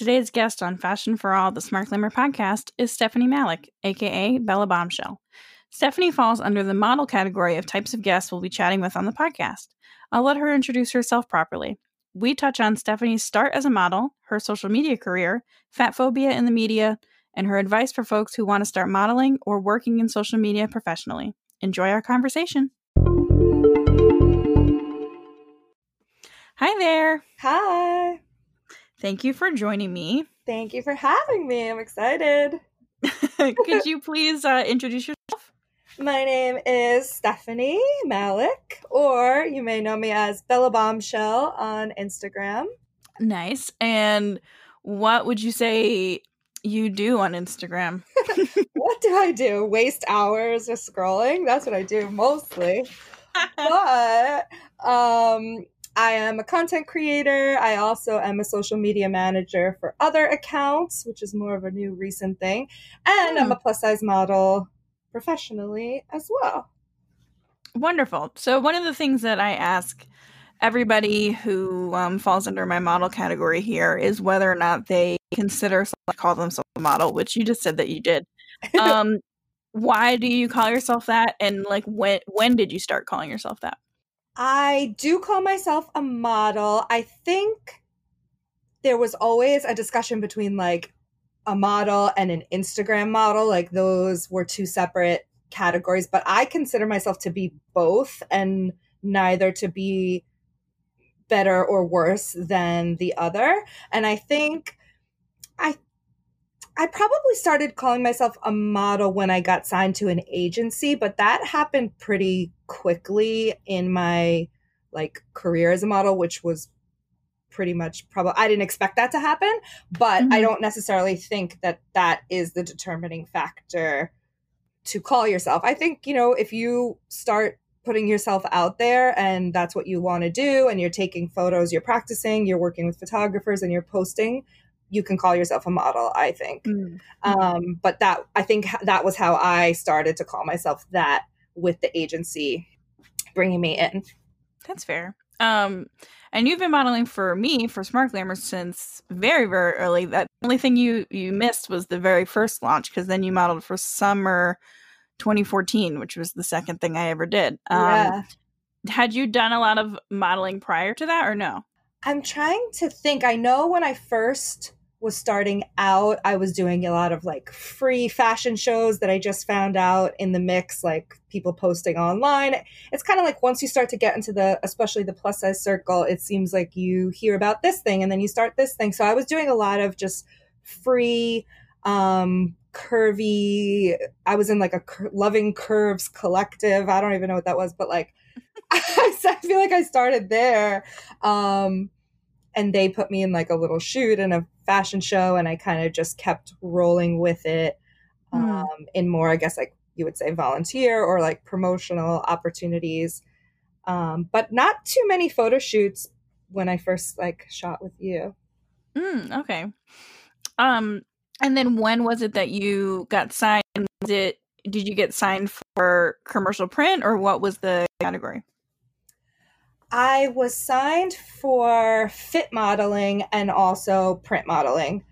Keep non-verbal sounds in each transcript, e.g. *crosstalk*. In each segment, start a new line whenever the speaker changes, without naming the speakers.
Today's guest on Fashion for All, the Smart Glamour podcast, is Stephanie Malik, aka Bella Bombshell. Stephanie falls under the model category of types of guests we'll be chatting with on the podcast. I'll let her introduce herself properly. We touch on Stephanie's start as a model, her social media career, fat phobia in the media, and her advice for folks who want to start modeling or working in social media professionally. Enjoy our conversation. Hi there.
Hi.
Thank you for joining me.
Thank you for having me. I'm excited. *laughs*
Could *laughs* you please uh, introduce yourself?
My name is Stephanie Malik, or you may know me as Bella Bombshell on Instagram.
Nice. And what would you say you do on Instagram? *laughs*
what do I do? Waste hours just scrolling? That's what I do mostly. but um I am a content creator. I also am a social media manager for other accounts, which is more of a new recent thing. And I'm hmm. a plus size model professionally as well.
Wonderful. So, one of the things that I ask everybody who um, falls under my model category here is whether or not they consider call themselves a model, which you just said that you did. *laughs* Um, why do you call yourself that? And like, when when did you start calling yourself that?
I do call myself a model. I think there was always a discussion between like a model and an Instagram model. Like those were two separate categories, but I consider myself to be both and neither to be better or worse than the other. And I think I probably started calling myself a model when I got signed to an agency, but that happened pretty quickly in my like career as a model, which was pretty much probably I didn't expect that to happen, but mm-hmm. I don't necessarily think that that is the determining factor to call yourself. I think, you know, if you start putting yourself out there and that's what you want to do and you're taking photos, you're practicing, you're working with photographers and you're posting you can call yourself a model i think. Mm-hmm. um, but that i think that was how i started to call myself that with the agency bringing me in.
That's fair. Um, and you've been modeling for me for smart glamour since very very early. That only thing you you missed was the very first launch because then you modeled for summer 2014 which was the second thing i ever did. Um, yeah. had you done a lot of modeling prior to that or no?
I'm trying to think. I know when i first was starting out, I was doing a lot of like free fashion shows that I just found out in the mix, like people posting online. It's kind of like once you start to get into the, especially the plus size circle, it seems like you hear about this thing and then you start this thing. So I was doing a lot of just free, um, curvy. I was in like a cur- loving curves collective. I don't even know what that was, but like, *laughs* I feel like I started there. Um, and they put me in like a little shoot and a fashion show and I kind of just kept rolling with it hmm. um, mm. in more, I guess, like you would say volunteer or like promotional opportunities. Um, but not too many photo shoots when I first like shot with you.
Mm, okay. Um, and then when was it that you got signed? It did you get signed for commercial print or what was the category?
I was signed for fit modeling and also print modeling.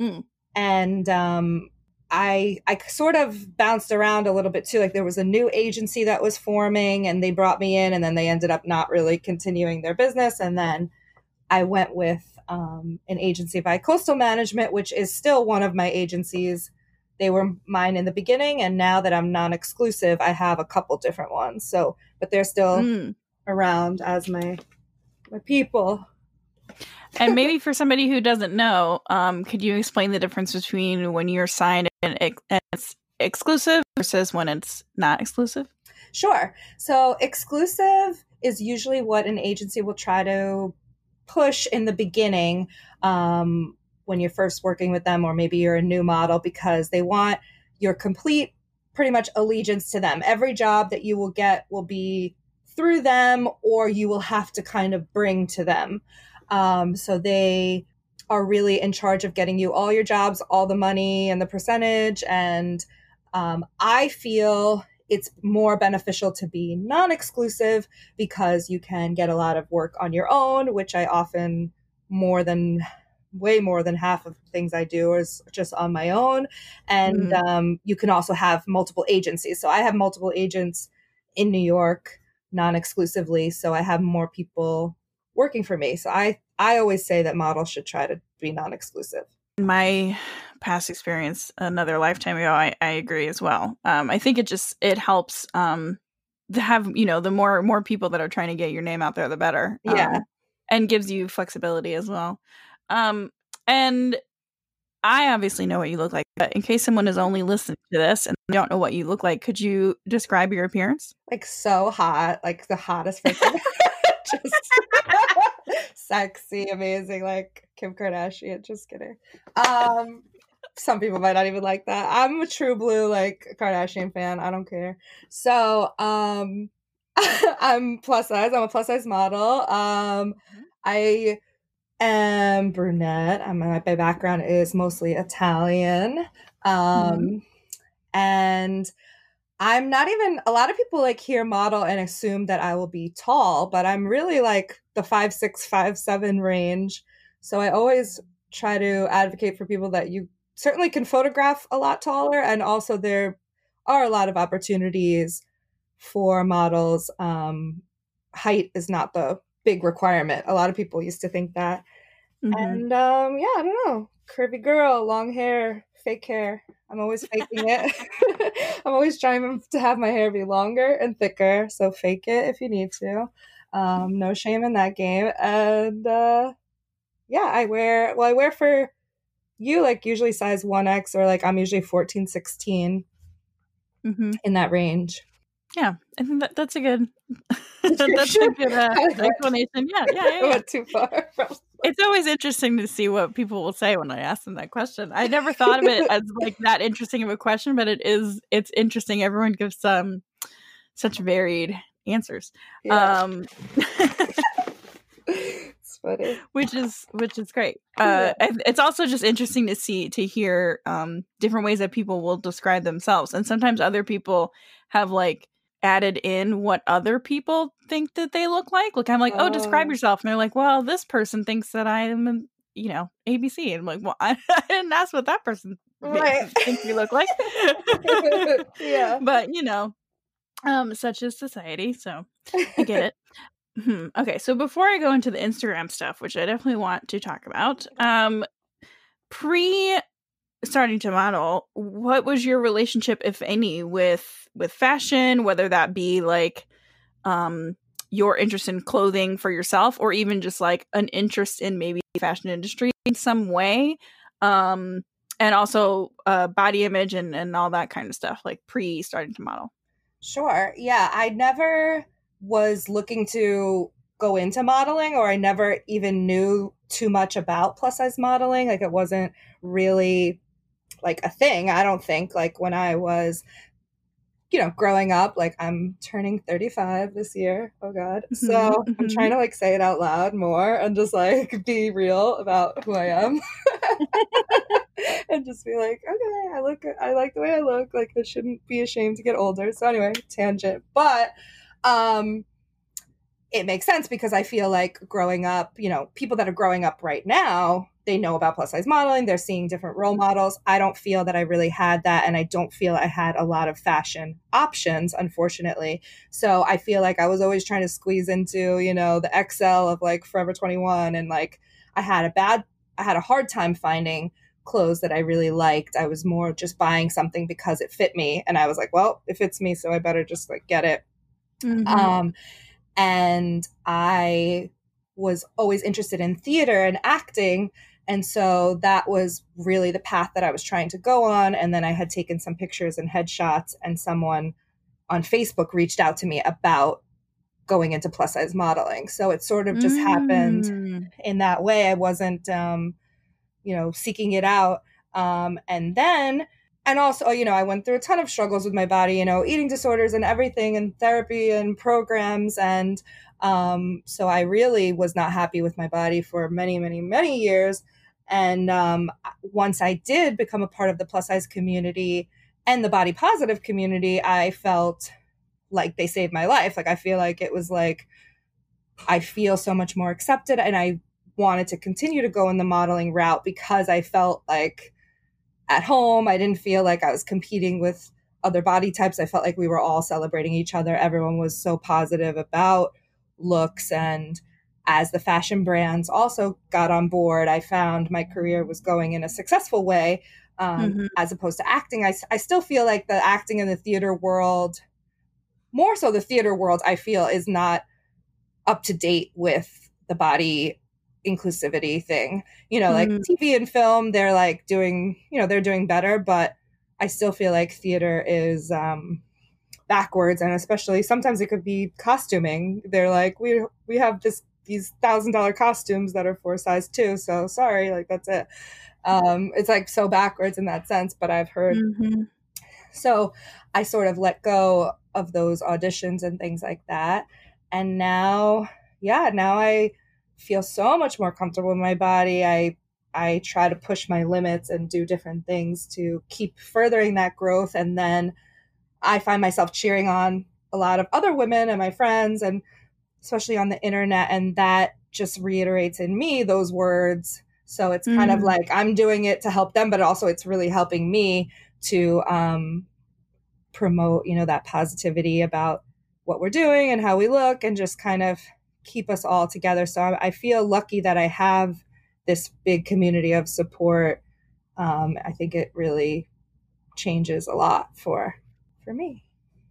Mm. And um, I I sort of bounced around a little bit too. Like there was a new agency that was forming and they brought me in and then they ended up not really continuing their business. And then I went with um, an agency by Coastal Management, which is still one of my agencies. They were mine in the beginning, and now that I'm non-exclusive, I have a couple different ones. So, but they're still mm around as my my people.
and maybe for somebody who doesn't know, um, could you explain the difference between when you're signed and, it's exclusive versus when it's not exclusive?
Sure. So exclusive is usually what an agency will try to push in the beginning um, when you're first working with them, or maybe you're a new model because they want your complete, pretty much allegiance to them. Every job that you will get will be through them or you will have to kind of bring to them. Um, so they are really in charge of getting you all your jobs, all the money and the percentage. And um, I feel it's more beneficial to be non exclusive because you can get a lot of work on your own, which I often more than way more than half of things I do is just on my own. And
Mhm.
um, you can also have multiple agencies. So I have multiple agents in New York, non exclusively. So I have more people working for me. So I, I always say that models should try to be non exclusive.
In my past experience another lifetime ago i, I agree as well um, i think it just it helps um, to have you know the more more people that are trying to get your name out there the better um,
Yeah.
and gives you flexibility as well um, and i obviously know what you look like but in case someone is only listening to this and don't know what you look like could you describe your appearance
Like so hot, like the hottest *laughs* person. *laughs* just *laughs* sexy, amazing, like Kim Kardashian. Just kidding. Um, some people might not even like that. I'm a true blue like Kardashian fan. I don't care. So, um, I'm plus size. I'm a plus size model. Um, I am brunette. I'm my, background is mostly Italian. Um, and I'm not even a lot of people like hear model and assume that I will be tall, but I'm really like the five six, five seven range. So I always try to advocate for people that you certainly can photograph a lot taller, and also there are a lot of opportunities for models. Um, height is not the big requirement. A lot of people used to think that,
Mhm.
and um, yeah, I don't know, curvy girl, long hair, fake hair. I'm always faking it. *laughs* I'm always trying to have my hair be longer and thicker, so fake it if you need to. Um, no shame in that game. And uh, yeah, I wear well, I wear for you like usually size 1x or like I'm usually 14, 16
Mhm.
in that range.
Yeah i think that, that's a good *laughs* *laughs* that's
sure?
a good uh, explanation yeah yeah, yeah, *laughs* yeah.
went too far. From-
it's always interesting to see what people will say when I ask them that question. I never thought of it as like that interesting of a question, but it is. It's interesting. Everyone gives um such varied answers,
yeah,
um,
it's funny.
which is which is great. Uh, and it's also just interesting to see to hear um different ways that people will describe themselves, and sometimes other people have like added in what other people think that they look like. Like I'm like, oh, describe
Oh.
yourself, and they're like, well, this person thinks that I am, you know, ABC, and I'm like, well, I, *laughs* I didn't ask what that person
Right. *laughs*
thinks you look like. *laughs*
Yeah.
but you know, um, such is society, so I get it. Hmm, Okay, so before I go into the Instagram stuff, which I definitely want to talk about, um, pre starting to model, what was your relationship, if any, with with fashion? Whether that be like, um, your interest in clothing for yourself, or even just like an interest in maybe fashion industry in some way, um, and also uh, body image and and all that kind of stuff, like pre starting to model.
Sure. Yeah. I never was looking to go into modeling, or I never even knew too much about plus size modeling. Like, it wasn't really like a thing, I don't think. Like, when I was, you know, growing up, like, I'm turning 35 this year. Oh, God. So I'm
mhm.
trying to like say it out loud more and just like be real about who I am. *laughs* and just be like, okay, I look, I like the way I look. Like, I shouldn't be ashamed to get older. So anyway, tangent. But um, it makes sense because I feel like growing up, you know, people that are growing up right now, they know about plus size modeling. They're seeing different role models. I don't feel that I really had that, and I don't feel I had a lot of fashion options, unfortunately. So I feel like I was always trying to squeeze into, you know, the XL of like Forever 21 and like I had a bad I had a hard time finding clothes that I really liked. I was more just buying something because it fit me and I was like, well, it fits me, so I better just like get it.
Mhm.
Um and I was always interested in theater and acting and so that was really the path that I was trying to go on and then I had taken some pictures and headshots and someone on Facebook reached out to me about going into plus size modeling. So it sort of just happened
Mm.
in that way. I wasn't, um, you know, seeking it out. Um, and then, and also, you know, I went through a ton of struggles with my body, you know, eating disorders and everything, and therapy and programs. And um, so I really was not happy with my body for many, many, many years. And um, once I did become a part of the plus size community and the body positive community, I felt like they saved my life. Like I feel like it was like I feel so much more accepted and I wanted to continue to go in the modeling route because I felt like at home, I didn't feel like I was competing with other body types. I felt like we were all celebrating each other. Everyone was so positive about looks. And as the fashion brands also got on board, I found my career was going in a successful way um, mm-hmm. as opposed to acting. I, I still feel like the acting in the theater world, more so the theater world, I feel is not up to date with the body inclusivity thing. You know, like mm-hmm. TV and film, they're like doing, you know, they're doing better, but I still feel like theater is um backwards and especially sometimes it could be costuming. They're like, we we have this these thousand dollar costumes that are for size two, so sorry, like that's it. Um, it's like so backwards in that sense, but I've heard mm-hmm. so I sort of let go of those auditions and things like that. And now, yeah, now I feel so much more comfortable in my body. I I try to push my limits and do different things to keep furthering that growth. And then I find myself cheering on a lot of other women and my friends, and especially on the internet. And that just reiterates in me those words. So it's kind mm. of like I'm doing it to help them, but also it's really helping me to um, promote, you know, that positivity about what we're doing and how we look and just kind of keep us all together. So I feel lucky that I have this big community of support. Um, I think it really changes a lot for for me.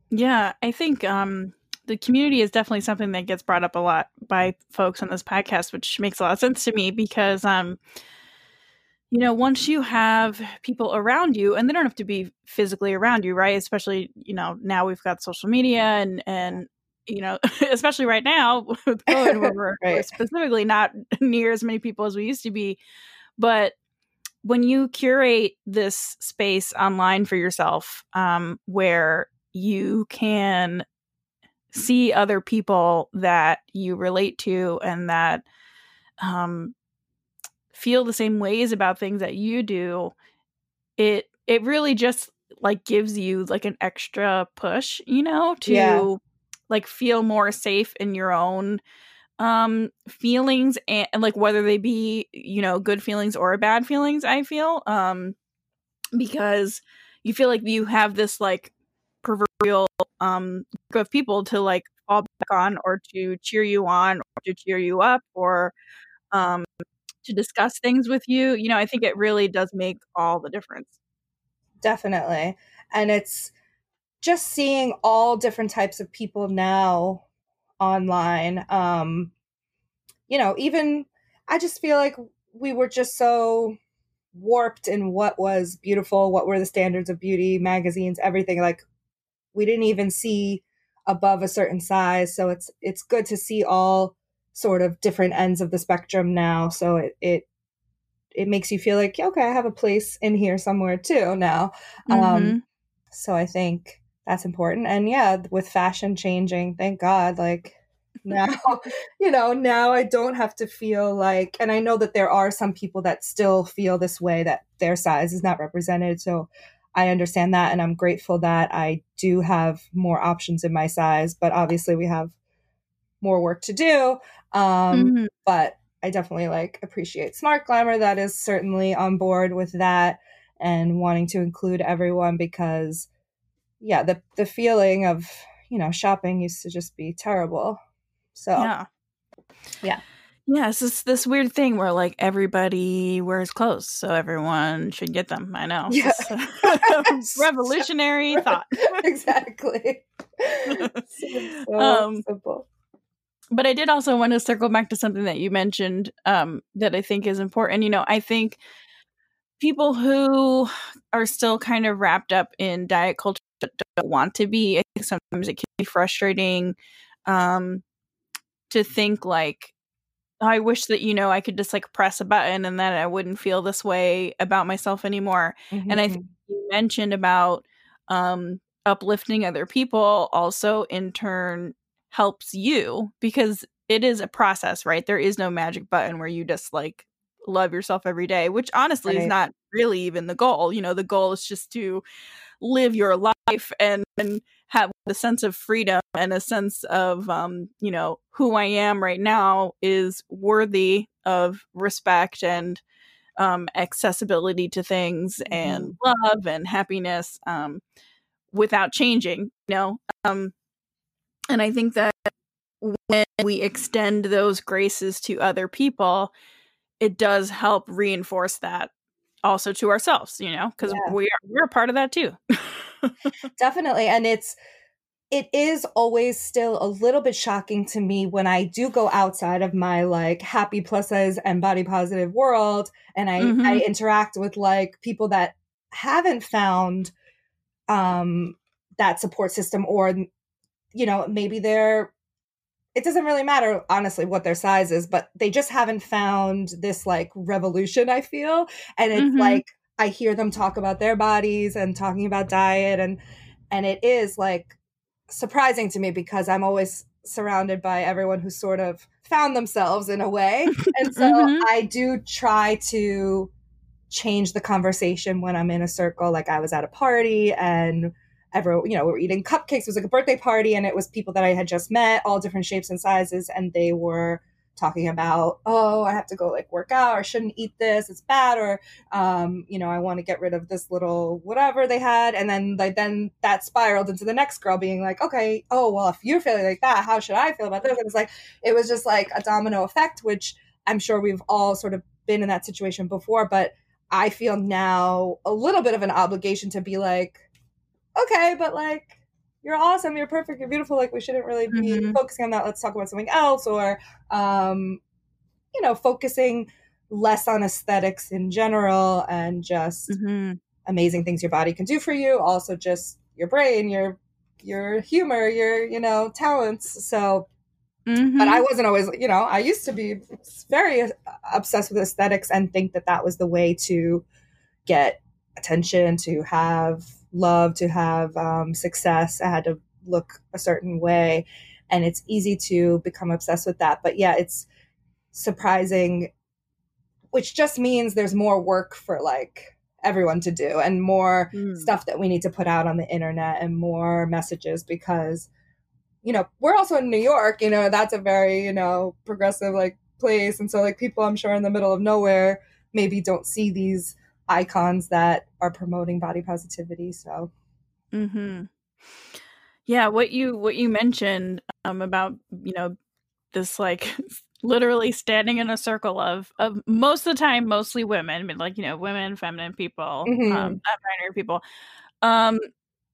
Yeah, I think um, the community is definitely something that gets brought up a lot by folks on this podcast, which makes a lot of sense to me because um, you know, once you have people around you, and they don't have to be physically around you, right? Especially, you know, now we've got social media and and you know, *laughs* especially right now *laughs* with COVID, where we're, *laughs* right. we're specifically not near as many people as we used to be. But when you curate this space online for yourself, um, where you can see other people that you relate to and that um, feel the same ways about things that you do, it it really just like gives you like an extra push, you know, to yeah like feel more safe in your own um feelings and, and, like whether they be you know good feelings or bad feelings i feel um because you feel like you have this like proverbial um group of people to like fall back on or to cheer you on or to cheer you up or um to discuss things with you you know i think it really does make all the difference.
Definitely and it's just seeing all different types of people now online um you know even i just feel like we were just so warped in what was beautiful what were the standards of beauty magazines everything like we didn't even see above a certain size so it's it's good to see all sort of different ends of the spectrum now so it it it makes you feel like okay i have a place in here somewhere too now um, mm-hmm. um so i think that's important. And yeah, with fashion changing, thank God, like now, *laughs* *laughs* you know, now I don't have to feel like, and I know that there are some people that still feel this way that their size is not represented. So I understand that. And I'm grateful that I do have more options in my size, but obviously we have more work to do. Um, mm-hmm. But I definitely like appreciate Smart Glamour that is certainly on board with that and wanting to include everyone because yeah, the the feeling of you know shopping used to just be terrible. So
yeah,
yeah.
Yeah, it's this this weird thing where like everybody wears clothes, so everyone should get them. I know. Yeah. *laughs* *laughs* revolutionary thought. *laughs*
exactly.
so um, simple. But I did also want to circle back to something that you mentioned um, that I think is important. You know, I think people who are still kind of wrapped up in diet culture but don't want to be. I think sometimes it can be frustrating um, to think like, I wish that you know I could just like press a button and then I wouldn't feel this way about myself anymore. Mm-hmm. And I think you mentioned about um, uplifting other people also in turn helps you because it is a process, right? There is no magic button where you just like love yourself every day, which honestly right. is not really even the goal. You know, the goal is just to live your life life and, and have a sense of freedom and a sense of um, you know who I am right now is worthy of respect and um, accessibility to things mm-hmm. and love and happiness um, without changing. You know, um, and I think that when we extend those graces to other people, it does help reinforce that also to ourselves, you know, because yeah. we are we're a part of that too. *laughs*
Definitely. And it's it is always still a little bit shocking to me when I do go outside of my like happy plus size and body positive world and I, mm-hmm. I interact with like people that haven't found um that support system or you know maybe they're it doesn't really matter honestly what their size is but they just haven't found this like revolution i feel and it's mm-hmm. like i hear them talk about their bodies and talking about diet and and it is like surprising to me because i'm always surrounded by everyone who sort of found themselves in a way and so mm-hmm. i do try to change the conversation when i'm in a circle like i was at a party and everyone, you know, we were eating cupcakes. It was like a birthday party, and it was people that I had just met, all different shapes and sizes, and they were talking about, oh, I have to go like work out, or shouldn't eat this, it's bad, or um, you know, I want to get rid of this little whatever they had, and then like then that spiraled into the next girl being like, okay, oh well, if you're feeling like that, how should I feel about this? And it's like it was just like a domino effect, which I'm sure we've all sort of been in that situation before, but I feel now a little bit of an obligation to be like, okay, but like you're awesome, you're perfect, you're beautiful. Like we shouldn't really be mm-hmm. focusing on that. Let's talk about something else, or um, you know, focusing less on aesthetics in general and just mm-hmm. amazing things your body can do for you. Also, just your brain, your your humor, your you know talents. So. Mm-hmm. But I wasn't always, you know, I used to be very obsessed with aesthetics and think that that was the way to get attention, to have love, to have um, success. I had to look a certain way. And it's easy to become obsessed with that. But yeah, it's surprising, which just means there's more work for like everyone to do and more mm. stuff that we need to put out on the internet and more messages because you know we're also in new york you know that's a very you know progressive like place and so like people i'm sure in the middle of nowhere maybe don't see these icons that are promoting body positivity. So,
hmm yeah, what you what you mentioned um, about you know this like *laughs* literally standing in a circle of of most of the time mostly women, like you know women, feminine people, mm-hmm. um, non-binary people, um,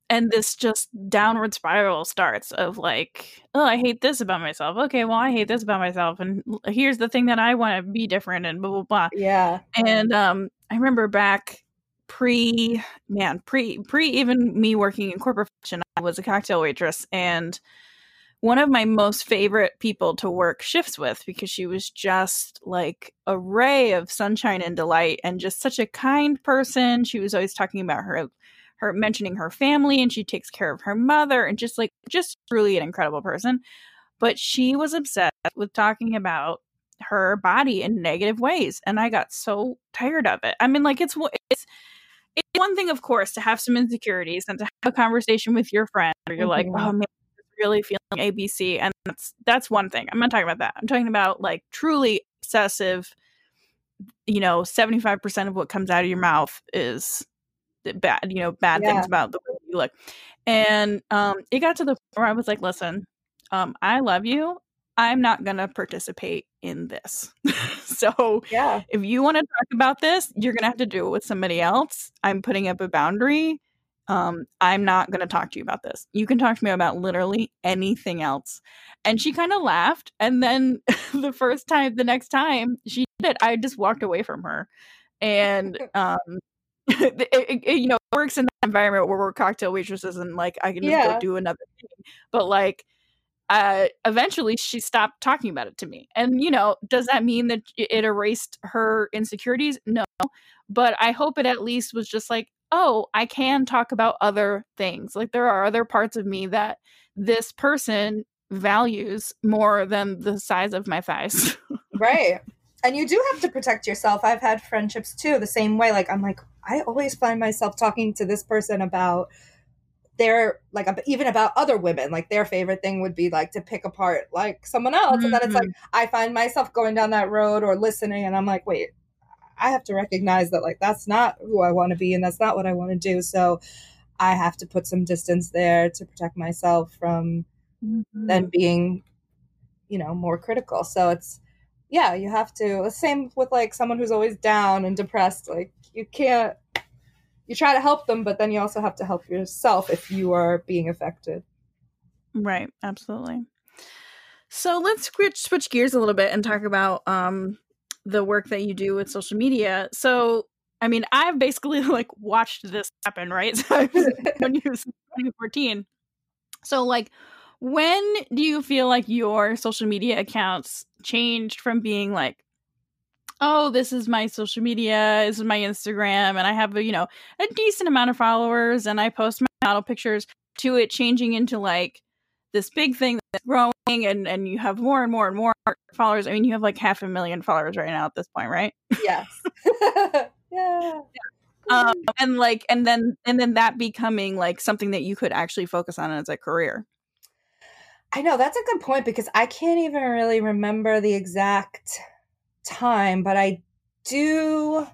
and this just downward spiral starts of like oh i hate this about myself okay well i hate this about myself and here's the thing that i want to be different and blah blah blah
yeah
and um i remember back pre man pre pre even me working in corporate fashion i was a cocktail waitress and one of my most favorite people to work shifts with because she was just like a ray of sunshine and delight and just such a kind person. She was always talking about her her mentioning her family and she takes care of her mother and just like just truly an incredible person. But she was obsessed with talking about her body in negative ways and i got so tired of it. I mean like it's what it's it's one thing of course to have some insecurities and to have a conversation with your friend where you're mm-hmm. like oh man really feeling abc and that's that's one thing i'm not talking about that i'm talking about like truly obsessive you know 75% of what comes out of your mouth is bad, you know, bad yeah. things about the way you look. And um, it got to the point where I was like, listen, um, I love you. I'm not going to participate in this. *laughs* so
yeah.
if you want to talk about this, you're going to have to do it with somebody else. I'm putting up a boundary. Um, I'm not going to talk to you about this. You can talk to me about literally anything else. And she kind of laughed. And then *laughs* the first time, the next time she did it, I just walked away from her. And *laughs* um, it, it, you know, works in that environment where we're cocktail waitresses and like I can just yeah. go do another thing. But like, uh, eventually she stopped talking about it to me. And you know, does that mean that it erased her insecurities? No, but I hope it at least was just like, oh, I can talk about other things. Like there are other parts of me that this person values more than the size of my thighs. *laughs*
right. And you do have to protect yourself. I've had friendships too, the same way. Like, I'm like, I always find myself talking to this person about they're like even about other women like their favorite thing would be like to pick apart like someone else mm-hmm. and then it's like mm-hmm. i find myself going down that road or listening and i'm like wait i have to recognize that like that's not who i want to be and that's not what i want to do so i have to put some distance there to protect myself from mm-hmm. then being you know more critical so it's yeah you have to the same with like someone who's always down and depressed like you can't you try to help them, but then you also have to help yourself if you are being affected.
Right, absolutely. So let's switch switch gears a little bit and talk about um, the work that you do with social media. So, I mean, I've basically *laughs* like watched this happen, right? *laughs* So I was *laughs* when you was 2014. So, like, when do you feel like your social media accounts changed from being like oh, this is my social media, this is my Instagram, and I have a, you know, a decent amount of followers and I post my model pictures to it changing into like this big thing that's growing and and you have more and more and more followers. I mean, you have like half a million followers right now at this point, right?
Yes. *laughs* *laughs* yeah.
Um, and like and then and then that becoming like something that you could actually focus on as a career.
I know that's a good point because I can't even really remember the exact time, but I do.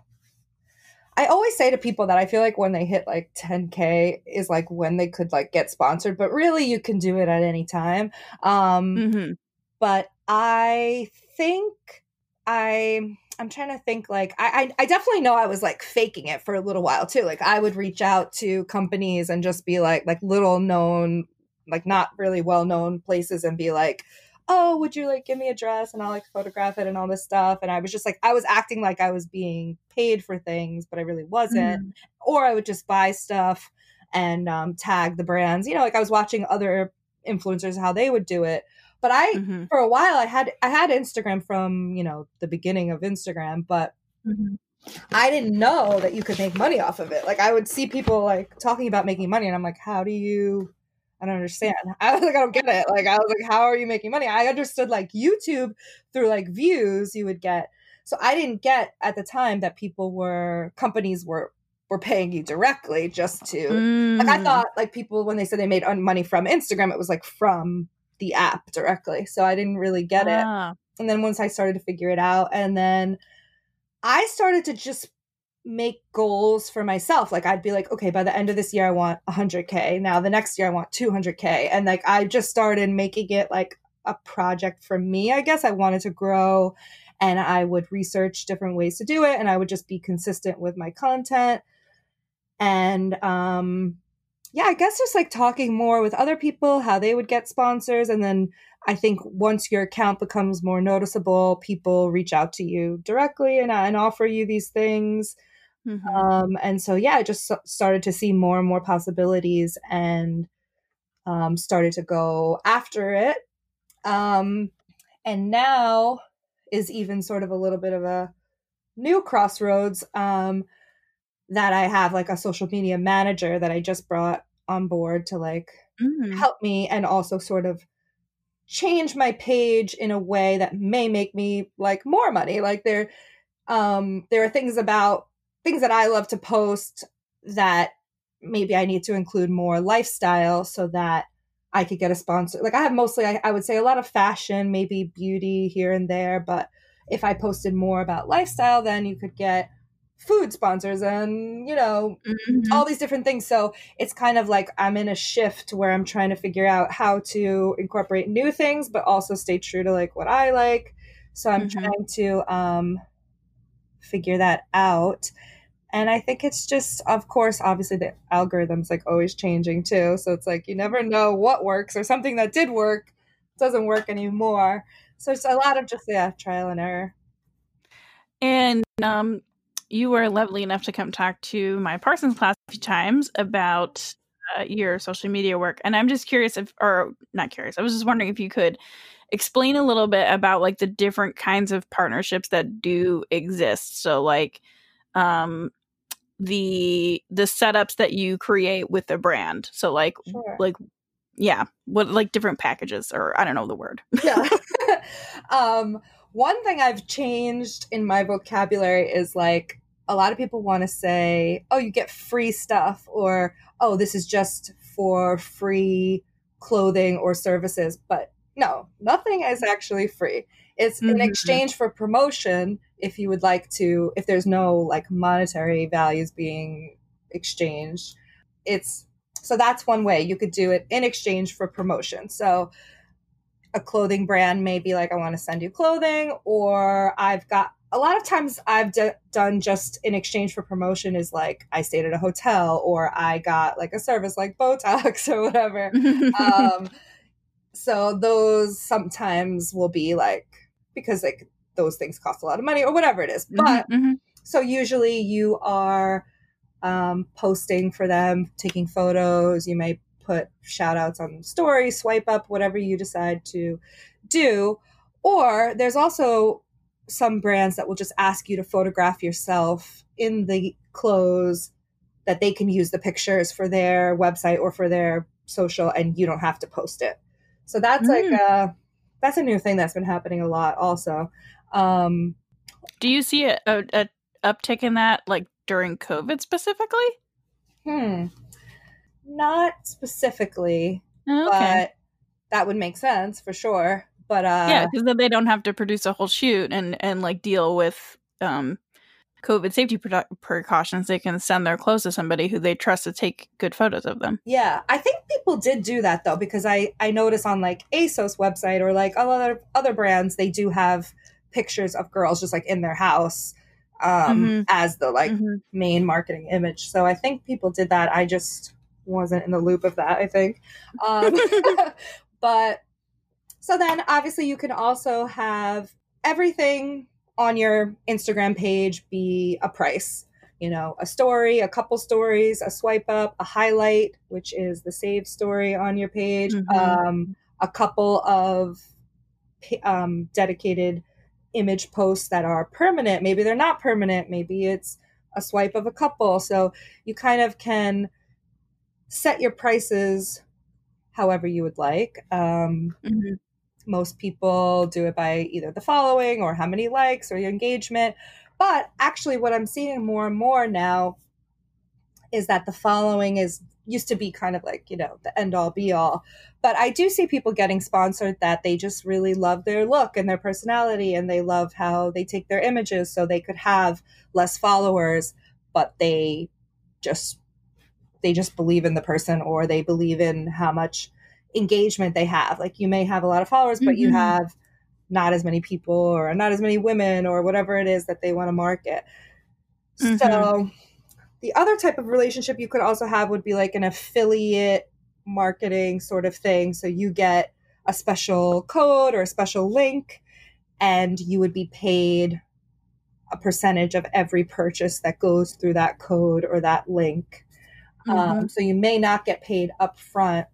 I always say to people that I feel like when they hit like 10k is like when they could like get sponsored, but really you can do it at any time. Um, mm-hmm. But I think I I'm trying to think like I, I, I definitely know I was like faking it for a little while too. Like I would reach out to companies and just be like like little known like not really well known places and be like oh, would you like give me a dress and I'll like photograph it and all this stuff. And I was just like, I was acting like I was being paid for things, but I really wasn't. Mm. Or I would just buy stuff and um, tag the brands. You know, like I was watching other influencers how they would do it. But I, mm-hmm. for a while, I had I had Instagram from you know the beginning of Instagram, but mm-hmm. I didn't know that you could make money off of it. Like I would see people like talking about making money, and I'm like, how do you I don't understand. *laughs* I was like, I don't get it. Like, I was like, how are you making money? I understood like YouTube through like views you would get. So I didn't get at the time that people were companies were were paying you directly just to mm. like I mm. thought like people when they said they made money from Instagram, it was like from the app directly. So I didn't really get ah. it. And then once I started to figure it out, and then I started to just make goals for myself. Like I'd be like, okay, by the end of this year, I want 100K. Now the next year, I want 200K. And like I just started making it like a project for me, I guess. I wanted to grow and I would research different ways to do it. And I would just be consistent with my content. And um, yeah, I guess just like talking more with other people, how they would get sponsors. And then I think once your account becomes more noticeable, people reach out to you directly and, and offer you these things. Mm-hmm. Um, and so, yeah, I just started to see more and more possibilities and um, started to go after it. Um, and now is even sort of a little bit of a new crossroads um, that I have like a social media manager that I just brought on board to like mm-hmm. help me and also sort of change my page in a way that may make me like more money like there um there are things about things that I love to post that maybe I need to include more lifestyle so that I could get a sponsor. Like I have mostly, I, I, would say a lot of fashion, maybe beauty here and there. But if I posted more about lifestyle, then you could get food sponsors and, you know, mm-hmm. all these different things. So it's kind of like I'm in a shift where I'm trying to figure out how to incorporate new things, but also stay true to like what I like. So I'm mm-hmm. trying to um, figure that out. And i think it's just of course obviously the algorithm's like always changing too. So it's like you never know what works or something that did work doesn't work anymore. So it's a lot of just yeah trial and error.
And um you were lovely enough to come talk to my parsons class a few times about uh, your social media work. And i'm just curious if or not curious i was just wondering if you could explain a little bit about like the different kinds of partnerships that do exist so like um the the setups that you create with the brand. So like sure. like yeah, what like different packages or I don't know the word.
yeah. *laughs* *laughs* um one thing I've changed in my vocabulary is like a lot of people want to say, "Oh, you get free stuff," or "Oh, this is just for free clothing or services, but no, nothing is actually free. It's mm-hmm. in exchange for promotion if you would like to, if there's no like monetary values being exchanged. It's so that's one way you could do it in exchange for promotion. So a clothing brand may be like, I want to send you clothing, or I've got a lot of times I've d- done just in exchange for promotion is like I stayed at a hotel or I got like a service like Botox *laughs* or whatever. *laughs* um, so those sometimes will be like because like those things cost a lot of money or whatever it is. Mm-hmm, but mm-hmm. so usually you are um, posting for them, taking photos. You may put shout outs on story, swipe up, whatever you decide to do. Or there's also some brands that will just ask you to photograph yourself in the clothes that they can use the pictures for their website or for their social and you don't have to post it. So that's mm. like a that's a new thing that's been happening a lot also. Um
do you see a, a, a uptick in that like during COVID specifically?
Hmm. Not specifically, oh, okay. but that would make sense for sure. But uh,
yeah, because then they don't have to produce a whole shoot and and like deal with um, COVID safety precautions. They can send their clothes to somebody who they trust to take good photos of them.
Yeah, I think people did do that though because I I notice on like ASOS website or like other other brands they do have pictures of girls just like in their house um, mm-hmm. as the like mm-hmm. main marketing image. So I think people did that. I just wasn't in the loop of that. I think, um, *laughs* *laughs* but so then obviously you can also have everything on your Instagram page be a price. You know, a story, a couple stories, a swipe up, a highlight, which is the save story on your page, mm-hmm. um, a couple of um, dedicated image posts that are permanent. Maybe they're not permanent. Maybe it's a swipe of a couple. So you kind of can set your prices however you would like. Um, mm-hmm most people do it by either the following or how many likes or your engagement. But actually, what I'm seeing more and more now is that the following is used to be kind of like, you know, the end all be all. But I do see people getting sponsored that they just really love their look and their personality and they love how they take their images so they could have less followers, but they just they just believe in the person or they believe in how much engagement they have. Like you may have a lot of followers, but mm-hmm. you have not as many people or not as many women or whatever it is that they want to market. Mm-hmm. So the other type of relationship you could also have would be like an affiliate marketing sort of thing. So you get a special code or a special link and you would be paid a percentage of every purchase that goes through that code or that link. Mm-hmm. Um, so you may not get paid up front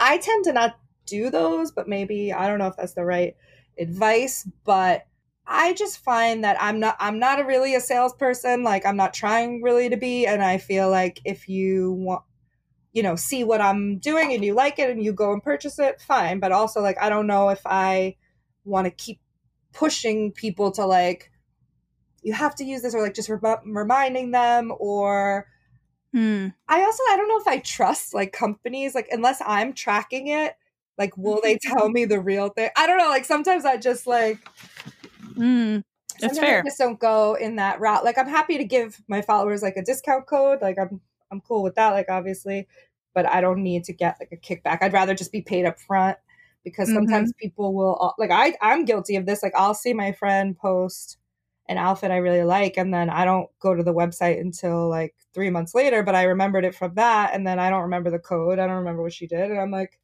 I tend to not do those, but maybe I don't know if that's the right advice, but I just find that I'm not I'm not a really a salesperson, like I'm not trying really to be and I feel like if you want you know, see what I'm doing and you like it and you go and purchase it, fine, but also like I don't know if I want to keep pushing people to like you have to use this or like just re- reminding them or Hmm. I also I don't know if I trust like companies like unless I'm tracking it like will they *laughs* tell me the real thing? I don't know like sometimes I just like
mm. That's fair.
I just don't go in that route. Like I'm happy to give my followers like a discount code. Like I'm I'm cool with that like obviously, but I don't need to get like a kickback. I'd rather just be paid up front because sometimes mm-hmm. people will like I I'm guilty of this. Like I'll see my friend post an outfit I really like. And then I don't go to the website until like three months later, but I remembered it from that. And then I don't remember the code. I don't remember what she did. And I'm like,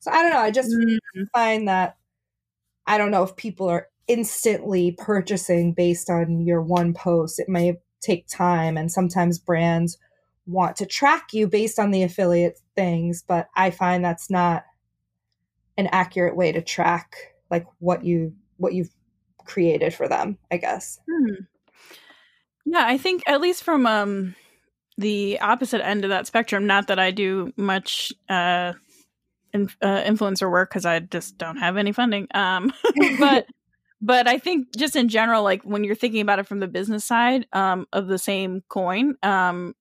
so I don't know. I just mm-hmm. find that I don't know if people are instantly purchasing based on your one post. It may take time. And sometimes brands want to track you based on the affiliate things, but I find that's not an accurate way to track like what you what you've created for them, I guess. Hmm.
Yeah, I think at least from um the opposite end of that spectrum, not that I do much uh, in, uh influencer work cuz I just don't have any funding. Um *laughs* but *laughs* but I think just in general like when you're thinking about it from the business side um of the same coin, um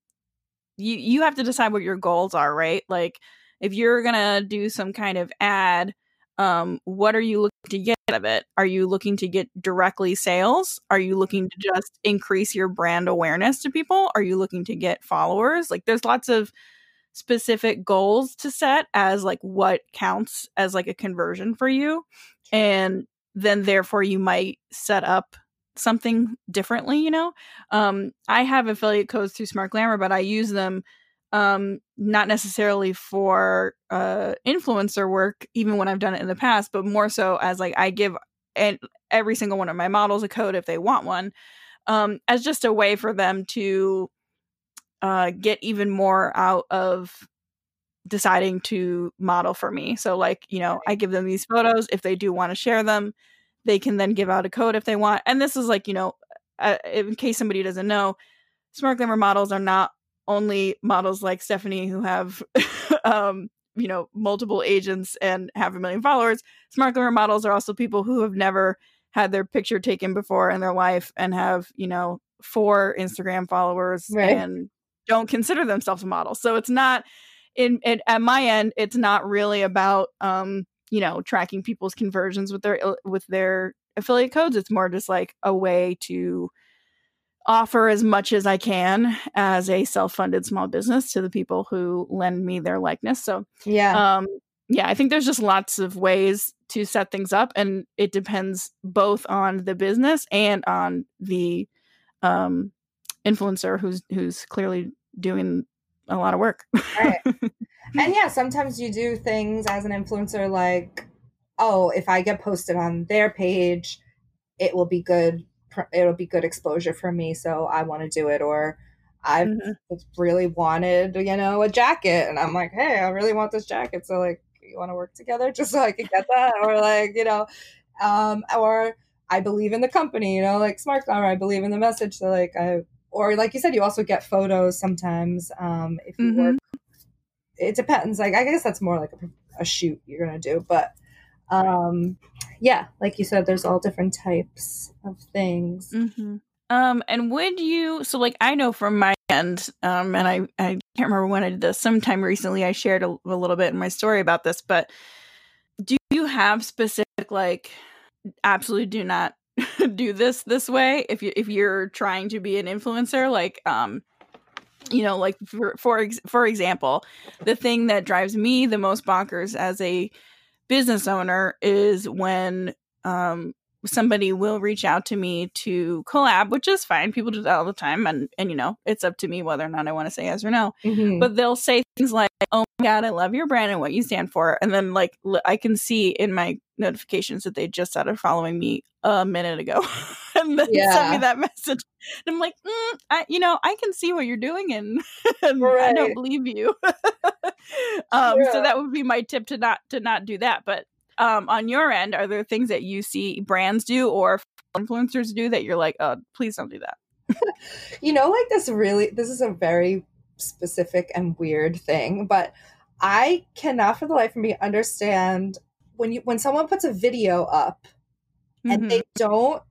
you you have to decide what your goals are, right? Like if you're gonna do some kind of ad, um, what are you looking to get out of it? Are you looking to get directly sales? Are you looking to just increase your brand awareness to people? Are you looking to get followers? Like there's lots of specific goals to set as like what counts as like a conversion for you. And then therefore you might set up something differently, you know? Um, I have affiliate codes through Smart Glamour, but I use them um not necessarily for uh influencer work even when I've done it in the past, but more so as like I give and every single one of my models a code if they want one um as just a way for them to uh get even more out of deciding to model for me. So like, you know, I give them these photos if they do want to share them, they can then give out a code if they want. And this is like, you know, uh, in case somebody doesn't know, Smart Glamour models are not only models like Stephanie who have, *laughs* um, you know, multiple agents and have a million followers. Smart Glamour models are also people who have never had their picture taken before in their life and have, you know, four Instagram followers
Right.
and don't consider themselves a model. So it's not in, in at my end, it's not really about um, you know, tracking people's conversions with their with their affiliate codes. It's more just like a way to offer as much as I can as a self-funded small business to the people who lend me their likeness. So,
Yeah.
um yeah, I think there's just lots of ways to set things up and it depends both on the business and on the um influencer who's who's clearly doing a lot of work.
Right. *laughs* and yeah, sometimes you do things as an influencer like, oh, if I get posted on their page, it will be good. It'll be good exposure for me, so I want to do it. Or I've
Mhm.
really wanted, you know, a jacket, and I'm like, hey, I really want this jacket, so like, you want to work together *laughs* just so I can get that, or like, you know, um, or I believe in the company, you know, like Smart Glamour, I believe in the message, so like I. Or like you said, you also get photos sometimes um, if you
Mhm.
work it depends. Like I guess that's more like a, a shoot you're gonna do, but um, yeah, like you said, there's all different types of things.
hmm Um, and would you? So, like, I know from my end, um, and I I can't remember when I did this. Sometime recently, I shared a, a little bit in my story about this. But do you have specific like? Absolutely, do not *laughs* do this this way if you if you're trying to be an influencer. Like, um, you know, like for for ex- for example, the thing that drives me the most bonkers as a business owner is when um somebody will reach out to me to collab, which is fine. People do that all the time, and and you know, it's up to me whether or not I want to say yes or no.
Mhm.
But they'll say things like, "Oh my god, I love your brand and what you stand for," and then like l- I can see in my notifications that they just started following me a minute ago, *laughs* and then sent me that message. *laughs* And I'm like, mm, I, you know, I can see what you're doing, and, *laughs* and I don't believe you. *laughs* um,
Yeah.
So that would be my tip to not to not do that. But um, on your end, are there things that you see brands do or influencers do that you're like, oh, please don't do that? *laughs*
you know, like this really, this is a very specific and weird thing, but I cannot for the life of me understand when you when someone puts a video up and
Mhm.
they don't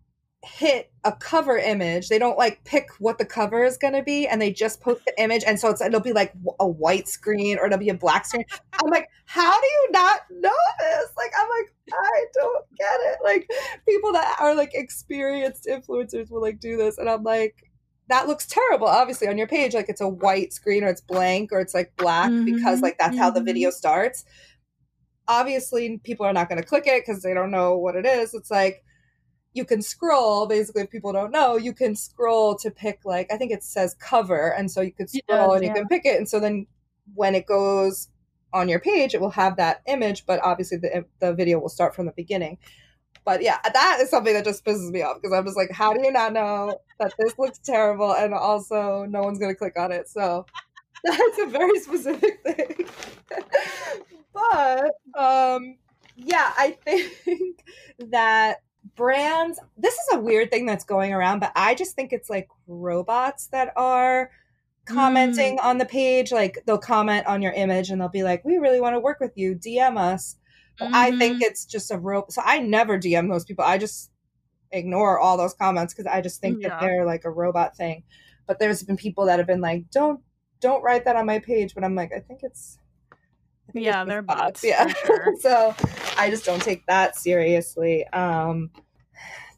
hit a cover image. They don't like pick what the cover is going to be and they just post the image and so it's it'll be like a white screen or it'll be a black screen. I'm like how do you not know this? Like i'm like i don't get it. Like people that are like experienced influencers will like do this and i'm like that looks terrible. Obviously on your page like it's a white screen or it's blank or it's like black because
Mhm,
like that's how the
mhm.
video starts. Obviously people are not going to click it because they don't know what it is. It's like you can scroll basically if people don't know you can scroll to pick like i think it says cover and so you could scroll and you can pick it and so then when it goes on your page it will have that image but obviously the, the video will start from the beginning. But yeah that is something that just pisses me off because i'm just like how do you not know that this looks terrible and also no one's going to click on it? So *laughs* that's a very specific *laughs* thing. But um yeah i think *laughs* that brands this is a weird thing that's going around but i just think it's like robots that are commenting on the page like they'll comment on your image and they'll be like we really want to work with you dm us but i think it's just a rope so i never dm those people i just ignore all those comments because i just think
Yeah.
that they're like a robot thing but there's been people that have been like don't don't write that on my page, but I'm like, I think it's I think
Yeah,
it's
they're
just
bots,
Yeah.
sure. *laughs*
so I just don't take that seriously. Um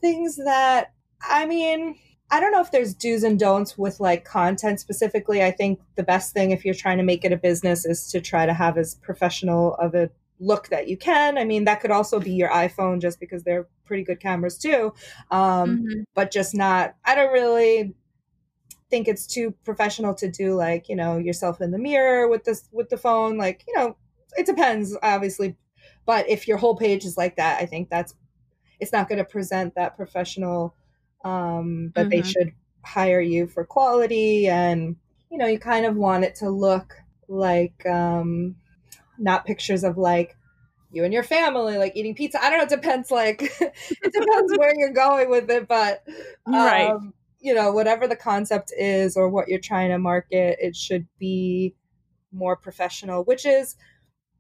things that I mean, I don't know if there's do's and don'ts with like content specifically. I think the best thing if you're trying to make it a business is to try to have as professional of a look that you can. I mean, that could also be your iPhone just because they're pretty good cameras too. Um,
Mhm.
but just not, I don't really think it's too professional to do like, you know, yourself in the mirror with this, with the phone. Like, you know, it depends obviously. But if your whole page is like that, I think that's, it's not going to present that professional, um, that they should hire you for quality. And, you know, you kind of want it to look like, um, not pictures of like you and your family like eating pizza. I don't know. It depends. Like *laughs* it depends where you're going with it, but um,
Right.
you know, whatever the concept is or what you're trying to market, it should be more professional, which is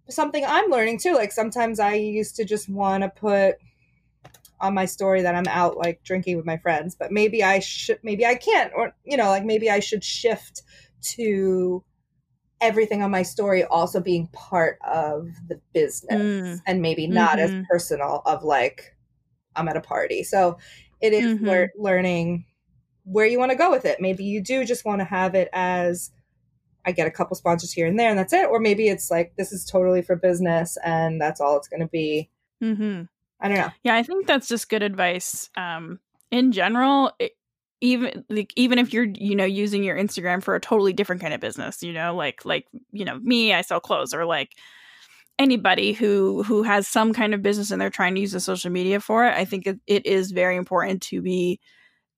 something I'm learning too. Like sometimes I used to just want to put on my story that I'm out like drinking with my friends, but maybe I should, maybe I can't, or you know, like maybe I should shift to everything on my story also being part of the business
Mm.
and maybe not as
Mhm.
personal of like I'm at a party. So it is
Mhm.
lear- learning where you want to go with it. Maybe you do just want to have it as I get a couple sponsors here and there and that's it or maybe it's like this is totally for business and that's all it's going to be.
hmm
I don't know.
Yeah, I think that's just good advice. Um, in general, even like even if you're you know using your Instagram for a totally different kind of business, you know, like like you know me, I sell clothes, or like anybody who who has some kind of business and they're trying to use the social media for it. I think it, it is very important to be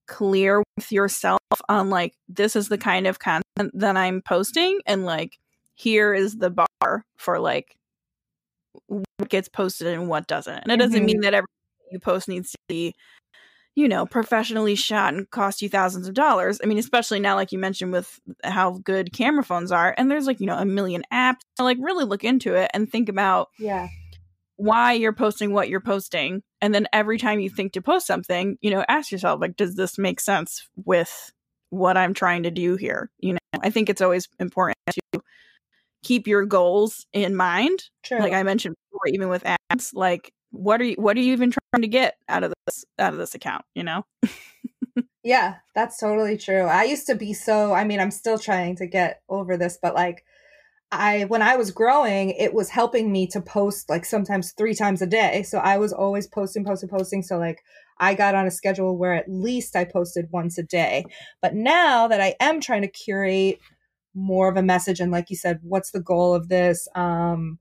clear with yourself on like this is the kind of content that I'm posting, and like here is the bar for like what gets posted and what doesn't. And it doesn't
Mhm.
mean that everything you post needs to be, you know, professionally shot and cost you thousands of dollars. I mean, especially now, like you mentioned, with how good camera phones are, and there's like, you know, a million apps. So, like, really look into it and think about
Yeah.
why you're posting what you're posting. And then every time you think to post something, you know, ask yourself, like, does this make sense with what I'm trying to do here? You know, I think it's always important to keep your goals in mind
True.
like I mentioned before, even with ads, like what are you what are you even trying to get out of this out of this account? You know? *laughs*
Yeah, that's totally true. I used to be so, I mean, I'm still trying to get over this, but like I when I was growing, it was helping me to post like sometimes 3 times a day. So I was always posting posting posting so like I got on a schedule where at least I posted once a day. But now that I am trying to curate more of a message and like you said, what's the goal of this um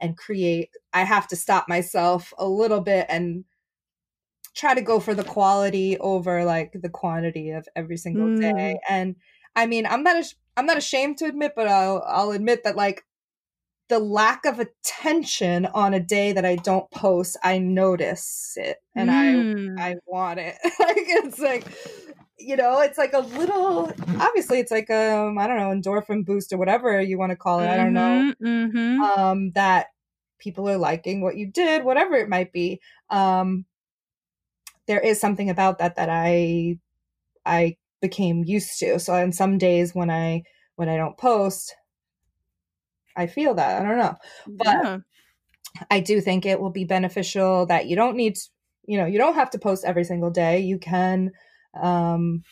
and create I have to stop myself a little bit and try to go for the quality over like the quantity of every single
Mm.
day. And I mean, I'm not ash- I'm not ashamed to admit, but I'll I'll admit that like the lack of attention on a day that I don't post, I notice it and
Mm.
I I want it. *laughs* like it's like you know, it's like a little obviously it's like um I don't know, endorphin boost or whatever you want to call it. I don't know
Mm-hmm.
um, that people are liking what you did, whatever it might be. Um, there is something about that that I I became used to. So on some days when I when I don't post, I feel that I don't know. but-
yeah.
I do think it will be beneficial that you don't need, you know, you don't have to post every single day. You can um,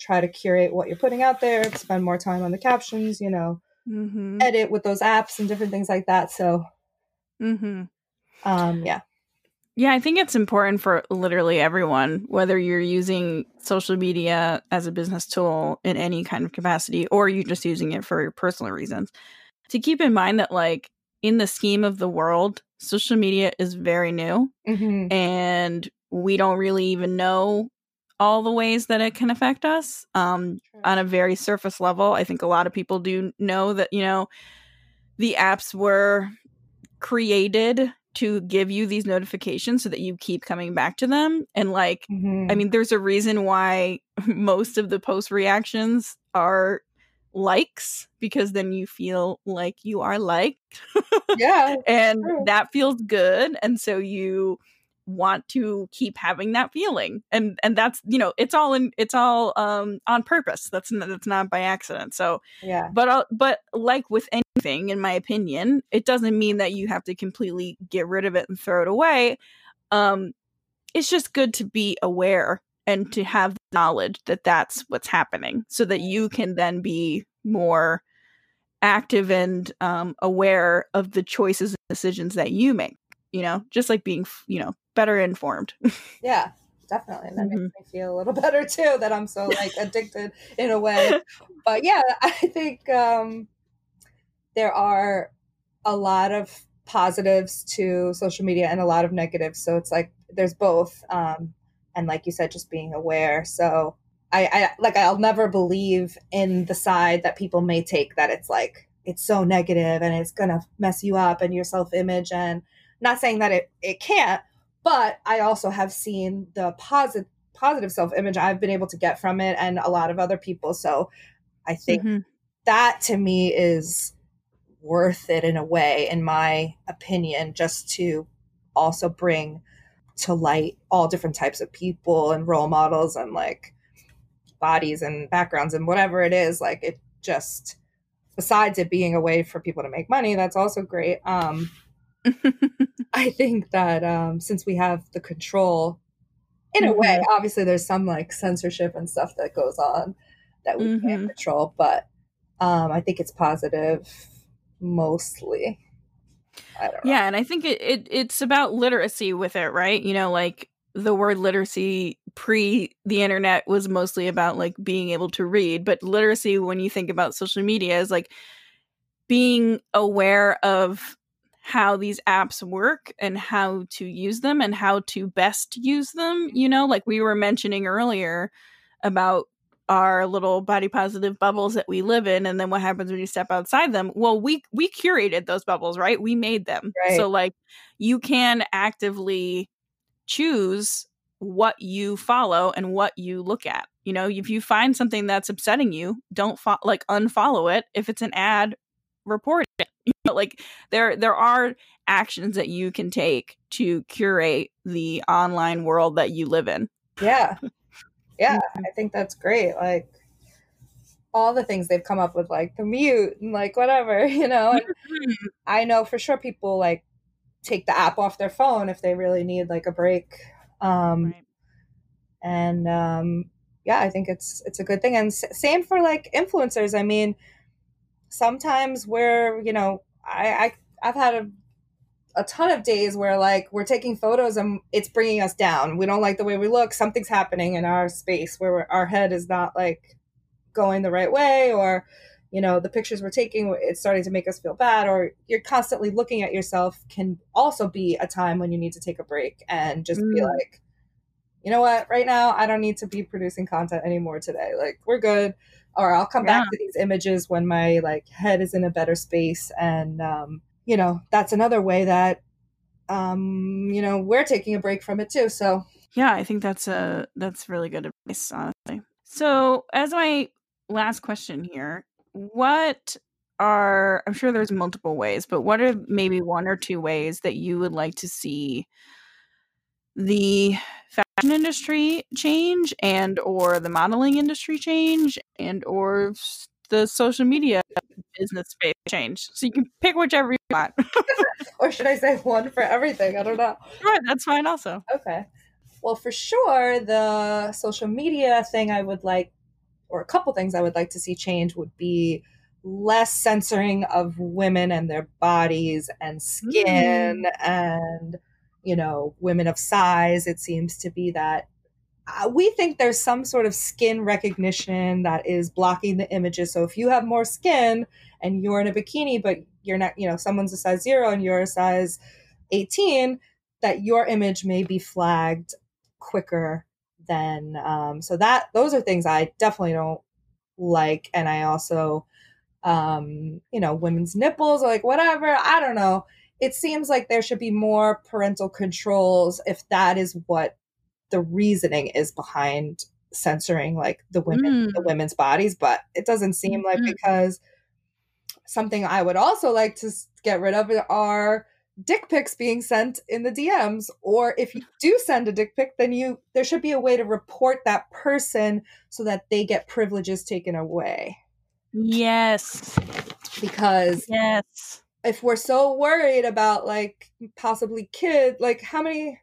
try to curate what you're putting out there, spend more time on the captions, you know,
Mm-hmm.
edit with those apps and different things like that. So,
Mm-hmm.
um, yeah.
Yeah, I think it's important for literally everyone, whether you're using social media as a business tool in any kind of capacity or you're just using it for your personal reasons, to keep in mind that, like, in the scheme of the world, social media is very new
hmm
and we don't really even know all the ways that it can affect us. Um, on a very surface level. I think a lot of people do know that, you know, the apps were created to give you these notifications so that you keep coming back to them. And like,
Mhm.
I mean, there's a reason why *laughs* most of the post reactions are likes because then you feel like you are liked
yeah, *laughs*
and
true.
that feels good and so you want to keep having that feeling. And and that's you know it's all in it's all um on purpose. That's not, that's not by accident. So
yeah.
but uh, but like with anything in my opinion it doesn't mean that you have to completely get rid of it and throw it away. Um it's just good to be aware and to have knowledge that that's what's happening so that you can then be more active and um, aware of the choices and decisions that you make you know just like being you know better informed. *laughs*
Yeah definitely. That mm-hmm. makes me feel a little *laughs* better too that i'm so like *laughs* addicted in a way. But yeah i think um there are a lot of positives to social media and a lot of negatives. So it's like there's both um and like you said just being aware. So I, I like I'll never believe in the side that people may take that it's like it's so negative and it's gonna mess you up and your self image and not saying that it it can't, but I also have seen the positive positive self image I've been able to get from it and a lot of other people. So I think mm-hmm. that to me is worth it in a way, in my opinion, just to also bring to light all different types of people and role models and like bodies and backgrounds and whatever it is like it just besides it being a way for people to make money that's also great um *laughs* i think that um since we have the control in a mm-hmm. way obviously there's some like censorship and stuff that goes on that we mm-hmm. can't control but um i think it's positive mostly
yeah and i think it, it it's about literacy with it right you know like the word literacy pre the internet was mostly about like being able to read but literacy when you think about social media is like being aware of how these apps work and how to use them and how to best use them you know like we were mentioning earlier about our little body positive bubbles that we live in and then what happens when you step outside them well we we curated those bubbles right we made them right. so like you can actively choose what you follow and what you look at. You know, if you find something that's upsetting you, don't fo- like unfollow it. If it's an ad, report it. You *laughs* know, like there there are actions that you can take to curate the online world that you live in.
Yeah. *laughs* Yeah, mm-hmm. I think that's great. Like all the things they've come up with like the mute and like whatever, *laughs* you know. And mm-hmm. I know for sure people like take the app off their phone if they really need like a break. Um, right. And um, yeah, I think it's it's a good thing. And s- same for like influencers. I mean, sometimes we're you know I, I I've had a a ton of days where like we're taking photos and it's bringing us down. We don't like the way we look. Something's happening in our space where our head is not like going the right way or you know the pictures we're taking it's starting to make us feel bad or you're constantly looking at yourself can also be a time when you need to take a break and just mm. be like you know what right now i don't need to be producing content anymore today like we're good or i'll come yeah. back to these images when my like head is in a better space. And um you know that's another way that um you know we're taking a break from it too. So
yeah i think that's a that's really good advice honestly. So as my last question here what are I'm sure there's multiple ways, but what are maybe one or two ways that you would like to see the fashion industry change and or the modeling industry change and or the social media business space change. So you can pick whichever you want. *laughs*
or should I say one for everything? I don't know.
Right, that's fine also.
Okay. Well, for sure, the social media thing I would like or a couple things I would like to see change would be less censoring of women and their bodies and skin mm. and you know women of size it seems to be that uh, we think there's some sort of skin recognition that is blocking the images so if you have more skin and you're in a bikini but you're not you know someone's a size 0 and you're a size 18 that your image may be flagged quicker than, um, so that those are things I definitely don't like, and I also um, you know women's nipples like whatever I don't know. It seems like there should be more parental controls if that is what the reasoning is behind censoring like the women mm. the women's bodies, but it doesn't seem like because something I would also like to get rid of are dick pics being sent in the DMs or if you do send a dick pic then you there should be a way to report that person so that they get privileges taken away.
Yes.
Because
yes.
If we're so worried about like possibly kid like how many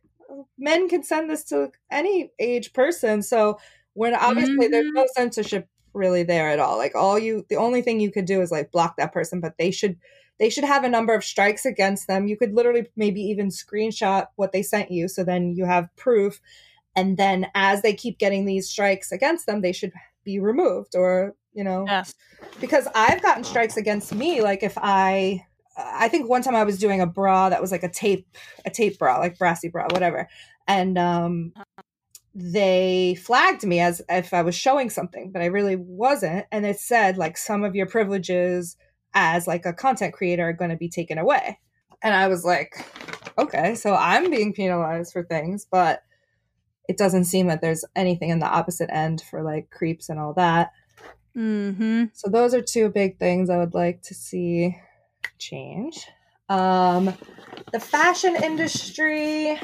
men can send this to any age person so when obviously mm-hmm. there's no censorship really there at all. Like all you the only thing you could do is like block that person, but they should they should have a number of strikes against them. You could literally maybe even screenshot what they sent you so then you have proof. And then as they keep getting these strikes against them, they should be removed or, you know.
Yes.
Because I've gotten strikes against me like if I I think one time I was doing a bra that was like a tape a tape bra, like brassy bra, whatever. And um they flagged me as if I was showing something, but I really wasn't. And it said like some of your privileges as like a content creator are going to be taken away. And I was like, okay, so I'm being penalized for things, but it doesn't seem that there's anything in the opposite end for like creeps and all that.
Mm-hmm.
So those are two big things I would like to see change. Um, the fashion industry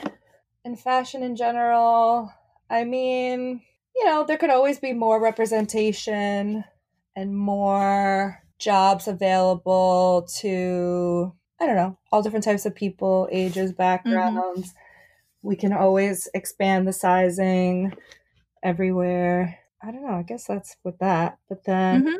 and fashion in general I mean, you know, there could always be more representation and more jobs available to, I don't know, all different types of people, ages, backgrounds. Mm-hmm. We can always expand the sizing everywhere. I don't know. I guess that's with that. But then mm-hmm.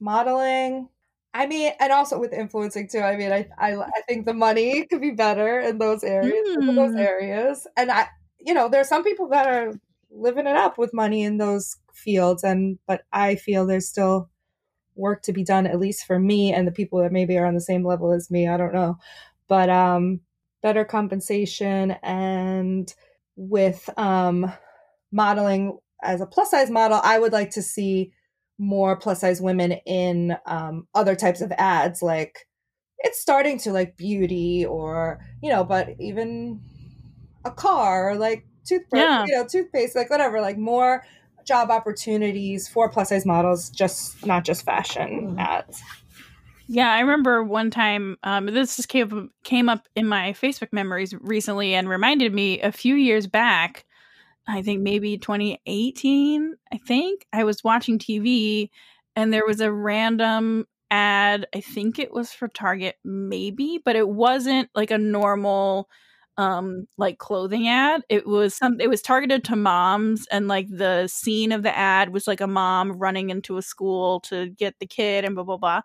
modeling, I mean, and also with influencing too. I mean, I, I, I think the money could be better in those areas, mm. in those mm. areas. And I, you know, there are some people that are living it up with money in those fields, and but I feel there's still work to be done, at least for me and the people that maybe are on the same level as me. I don't know, but um, better compensation and with um, modeling as a plus size model, I would like to see more plus size women in um, other types of ads like it's starting to like beauty or you know but even a car or like toothbrush, yeah. you know, toothpaste, like whatever, like more job opportunities for plus size models, just not just fashion mm-hmm. ads.
Yeah, I remember one time um, this just came came up in my Facebook memories recently and reminded me a few years back. I think maybe 2018. I think I was watching TV and there was a random ad. I think it was for Target, maybe, but it wasn't like a normal um like clothing ad it was some it was targeted to moms and like the scene of the ad was like a mom running into a school to get the kid and blah blah blah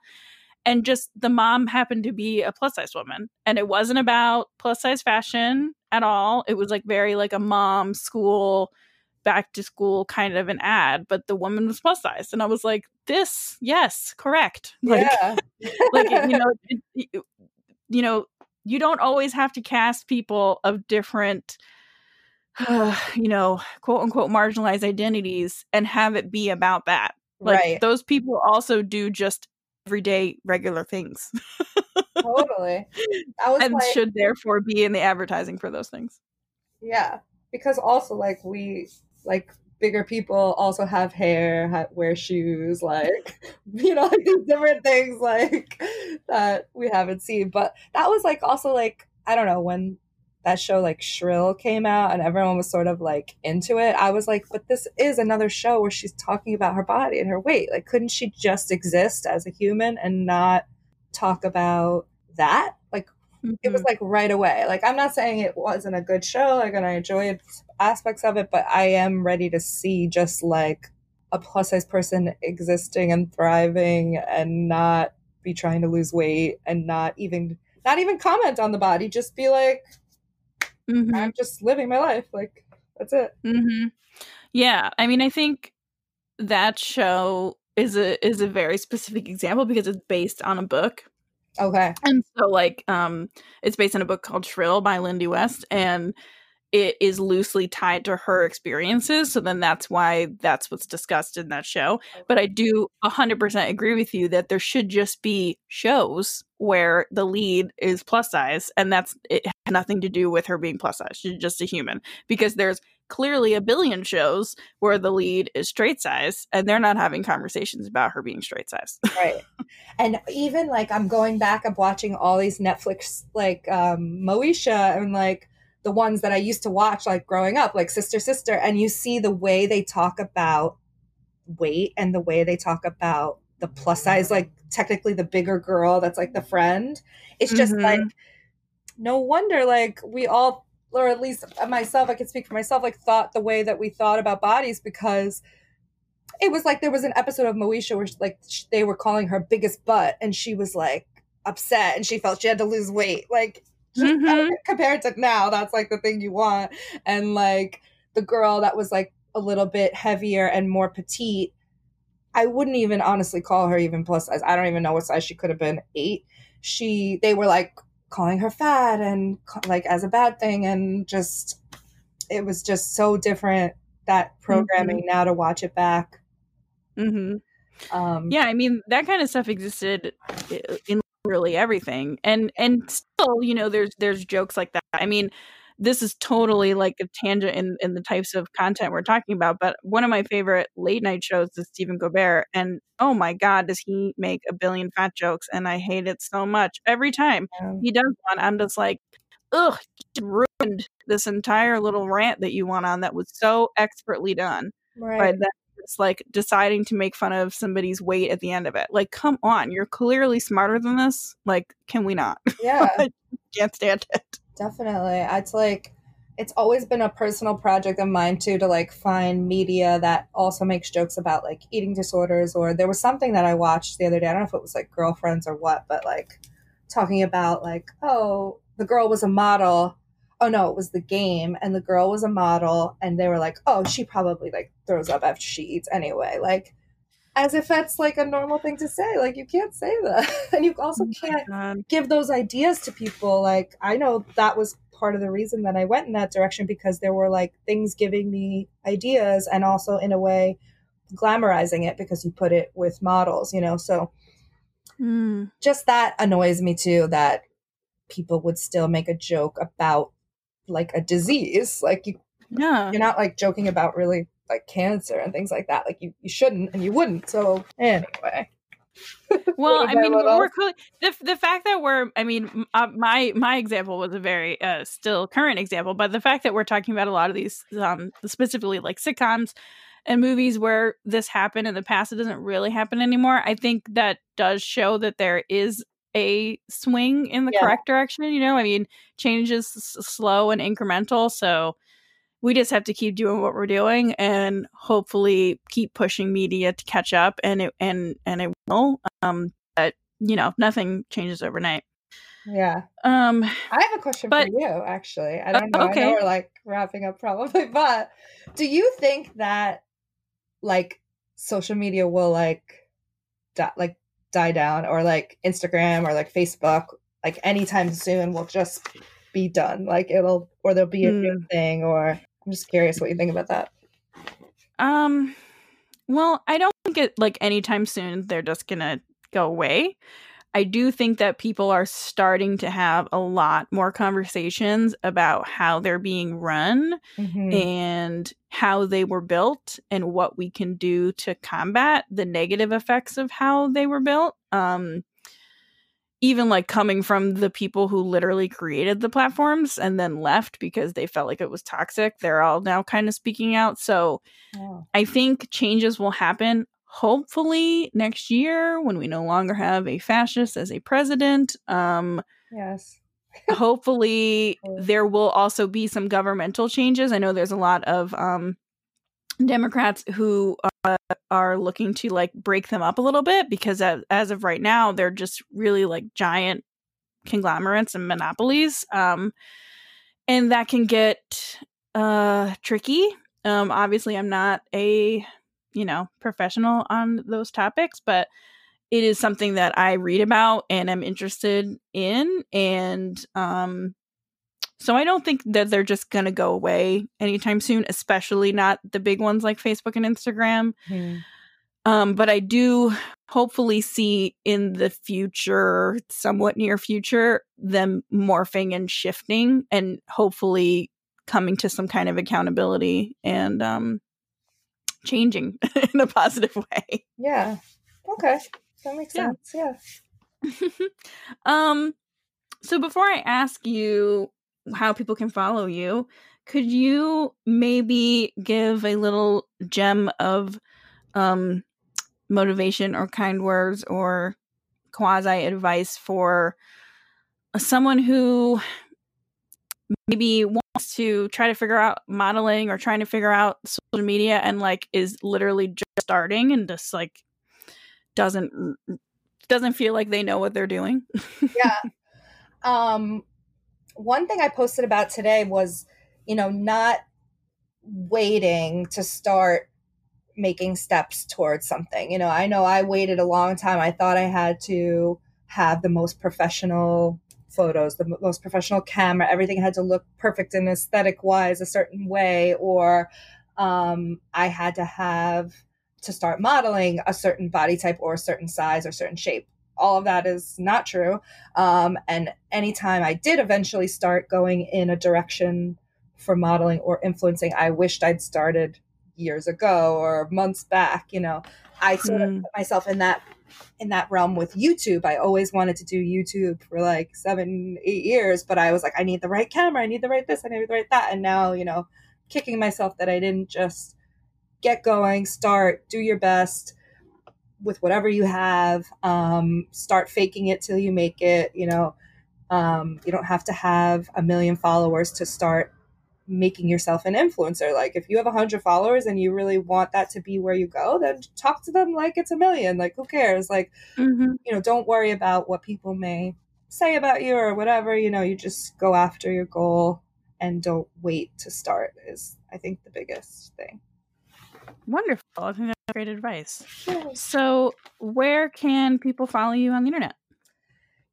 and just the mom happened to be a plus size woman and it wasn't about plus size fashion at all it was like very like a mom school back to school kind of an ad but the woman was plus size and i was like this yes correct *laughs* like
yeah. *laughs*
like you know it, you know you don't always have to cast people of different uh, *sighs* you know quote unquote marginalized identities and have it be about that like right. those people also do just everyday regular things.
Totally.
And like, should therefore be in the advertising for those things.
Yeah because also like we like bigger people also have hair, have, wear shoes, like *laughs* you know, like *laughs* these different things like that we haven't seen. But that was like also like I don't know when that show like Shrill came out and everyone was sort of like into it. I was like, but this is another show where she's talking about her body and her weight. Like, couldn't she just exist as a human and not talk about that? Like, mm-hmm. it was mm-hmm. like right away. Like, I'm not saying it wasn't a good show. Like, and I enjoyed aspects of it, but I am ready to see just like a plus size person existing and thriving and not be trying to lose weight and not even not even comment on the body just be like mm-hmm. i'm just living my life like that's it
mm-hmm. yeah i mean i think that show is a is a very specific example because it's based on a book
okay
and so like um it's based on a book called shrill by lindy west and it is loosely tied to her experiences. So then that's why that's what's discussed in that show. But I do 100% agree with you that there should just be shows where the lead is plus size and that's it has nothing to do with her being plus size. She's just a human because there's clearly a billion shows where the lead is straight size and they're not having conversations about her being straight size.
right. And even like I'm going back, I'm watching all these Netflix like um Moesha and like the ones that I used to watch like growing up, like Sister Sister, and you see the way they talk about weight and the way they talk about the plus size, like technically the bigger girl that's like the friend. It's just mm-hmm. like no wonder like we all or at least myself, I can speak for myself, like thought the way that we thought about bodies because it was like there was an episode of Moesha where like they were calling her biggest butt and she was like upset and she felt she had to lose weight. Like mm-hmm. *laughs* compared to now, that's like the thing you want. And like the girl that was like a little bit heavier and more petite, I wouldn't even honestly call her even plus size. I don't even know what size she could have been. Eight. She, they were like calling her fat and like as a bad thing, and just it was just so different that programming mm-hmm. now to watch it back.
Mm-hmm. Um, yeah, I mean that kind of stuff existed in really everything and and still you know there's there's jokes like that i mean this is totally like a tangent in, in the types of content we're talking about but one of my favorite late night shows is stephen colbert and oh my god does he make a billion fat jokes and i hate it so much every time yeah. he does one i'm just like ugh ruined this entire little rant that you went on that was so expertly done right. by that it's like deciding to make fun of somebody's weight at the end of it. Like, come on, you're clearly smarter than this. Like, can we not? *laughs*
Yeah.
can't stand it.
Definitely. It's like it's always been a personal project of mine too to like find media that also makes jokes about like eating disorders or there was something that I watched the other day. I don't know if it was like girlfriends or what, but like talking about like, oh, the girl was a model oh no, it was the game, and the girl was a model, and they were like, oh, she probably like throws up after she eats anyway, like as if that's like a normal thing to say. Like you can't say that, *laughs* and you also oh can't give those ideas to people. Like I know that was part of the reason that I went in that direction because there were like things giving me ideas, and also in a way glamorizing it because you put it with models, you know. So mm. just that annoys me too. That people would still make a joke about like a disease. Like you,
yeah,
you're not like joking about really like cancer and things like that. Like you, you shouldn't and you wouldn't. So anyway. *laughs*
well, I mean, we're cool. the the fact that we're, I mean, uh, my my example was a very uh, still current example, but the fact that we're talking about a lot of these, um, specifically like sitcoms and movies where this happened in the past, it doesn't really happen anymore. I think that does show that there is a swing in the yeah. correct direction. You know, I mean, change is s- slow and incremental. So we just have to keep doing what we're doing and hopefully keep pushing media to catch up. And it and and it will. Um, but you know, nothing changes overnight.
Yeah.
Um,
I have a question but, for you. Actually, I don't know. okay. I know we're like wrapping up probably, *laughs* but do you think that like social media will like that like die down or like Instagram or like Facebook like anytime soon will just be done. Like it'll or there'll be a mm. new hmm. thing or I'm just curious what you think about that.
Um well, I don't think it like anytime soon they're just going to go away. I do think that people are starting to have a lot more conversations about how they're being run mm-hmm. and how they were built and what we can do to combat the negative effects of how they were built. Um, even like coming from the people who literally created the platforms and then left because they felt like it was toxic, they're all now kind of speaking out. So oh. I think changes will happen hopefully next year when we no longer have a fascist as a president. Um,
yes.
hopefully *laughs* there will also be some governmental changes. I know there's a lot of um, Democrats who uh, are looking to like break them up a little bit because as, as of right now they're just really like giant conglomerates and monopolies. Um, and that can get uh, tricky. Um, obviously, I'm not a you know, professional on those topics, but it is something that I read about and am interested in. And um, So I don't think that they're just going to go away anytime soon, especially not the big ones like Facebook and Instagram.
Hmm.
Um, but I do hopefully see in the future, somewhat near future, them morphing and shifting and hopefully coming to some kind of accountability and um, changing *laughs* in a positive way.
Yeah. Okay. That makes
Yeah.
sense. Yeah. *laughs*
um, so before I ask you how people can follow you, could you maybe give a little gem of um motivation or kind words or quasi advice for someone who maybe to try to figure out modeling or trying to figure out social media and like is literally just starting and just like doesn't doesn't feel like they know what they're doing *laughs*
yeah. Um, one thing I posted about today was, you know, not waiting to start making steps towards something. You know, I know I waited a long time. I thought I had to have the most professional photos, the most professional camera. Everything had to look perfect and aesthetic wise a certain way, or um, I had to have to start modeling a certain body type or a certain size or certain shape. All of that is not true. Um, and anytime I did eventually start going in a direction for modeling or influencing, I wished I'd started years ago or months back. You know, I sort of
Mm.
put myself in that in that realm with YouTube. I always wanted to do YouTube for like seven, eight years, but I was like, I need the right camera, I need the right this, I need the right that. And now, you know, kicking myself that I didn't just get going, start, do your best with whatever you have. Um, start faking it till you make it. You know, um, you don't have to have a million followers to start making yourself an influencer. Like if you have a hundred followers and you really want that to be where you go, then talk to them like it's a million. Like who cares? Like
Mhm.
you know, don't worry about what people may say about you or whatever. You know, you just go after your goal and don't wait to start. Is I think the biggest thing.
wonderful i think that's great advice so where can people follow you on the internet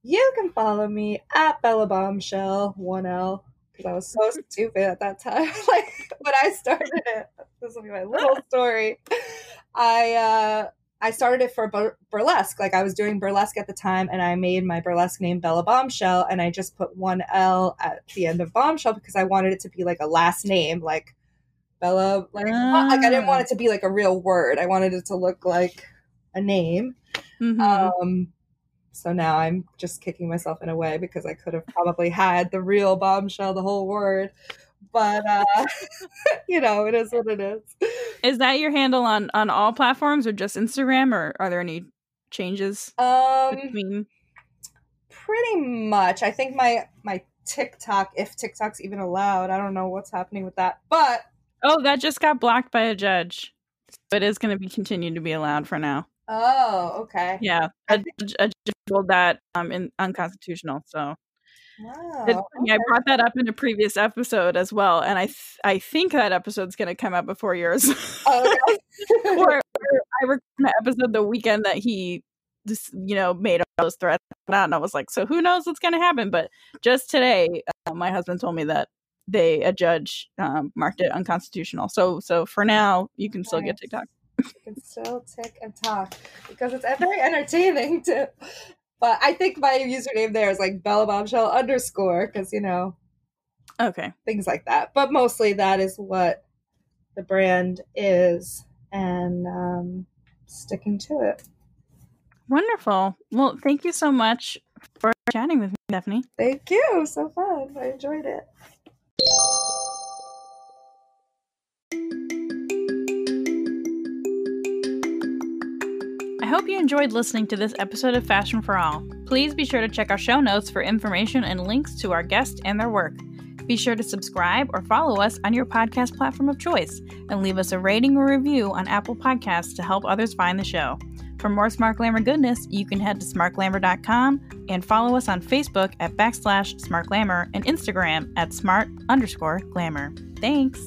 You can follow me at Bella Bombshell, one L, because I was so stupid at that time. *laughs* like when I started it, this will be my little *laughs* story. I uh, I started it for bur- burlesque. Like I was doing burlesque at the time, and I made my burlesque name Bella Bombshell, and I just put one L at the end of Bombshell because I wanted it to be like a last name, like Bella. Like, like I didn't want it to be like a real word. I wanted it to look like a name.
Mhm.
Um, so now I'm just kicking myself in a way because I could have probably had the real bombshell, the whole word. But uh, *laughs* you know, it is what it is.
is that your handle on on all platforms or just instagram or are there any changes
Um,
between
pretty much. I think my my TikTok, if TikTok's even allowed, I don't know what's happening with that. But
oh that just got blocked by a judge but it is going to be continued to be allowed for now
oh, okay.
yeah a, judge- a judge ruled that um in unconstitutional so
Wow.
It's funny, I brought that up in a previous episode as well, and I th- I think that episode's going to come out before yours.
Oh, *laughs* okay.
or, or *laughs* I recorded an episode the weekend that he just you know made all those threats out, and I was like, so who knows what's going to happen? But just today, uh, my husband told me that they a judge um, marked it unconstitutional. So so for now, you can still get. TikTok.
You can still tick and talk because it's very entertaining *laughs* too. But I think my username there is like Bella Bombshell underscore because you know
Okay,
things like that. But mostly that is what the brand is, and um, sticking to it.
wonderful. Well, thank you so much for chatting with me, Stephanie.
Thank you. So fun. I enjoyed it.
Hope you enjoyed listening to this episode of Fashion for All. Please be sure to check our show notes for information and links to our guests and their work. Be sure to subscribe or follow us on your podcast platform of choice and leave us a rating or review on Apple Podcasts to help others find the show. For more Smart Glamour goodness, you can head to smartglamour.com and follow us on Facebook at backslash smartglamour and Instagram at smart underscore glamour. Thanks!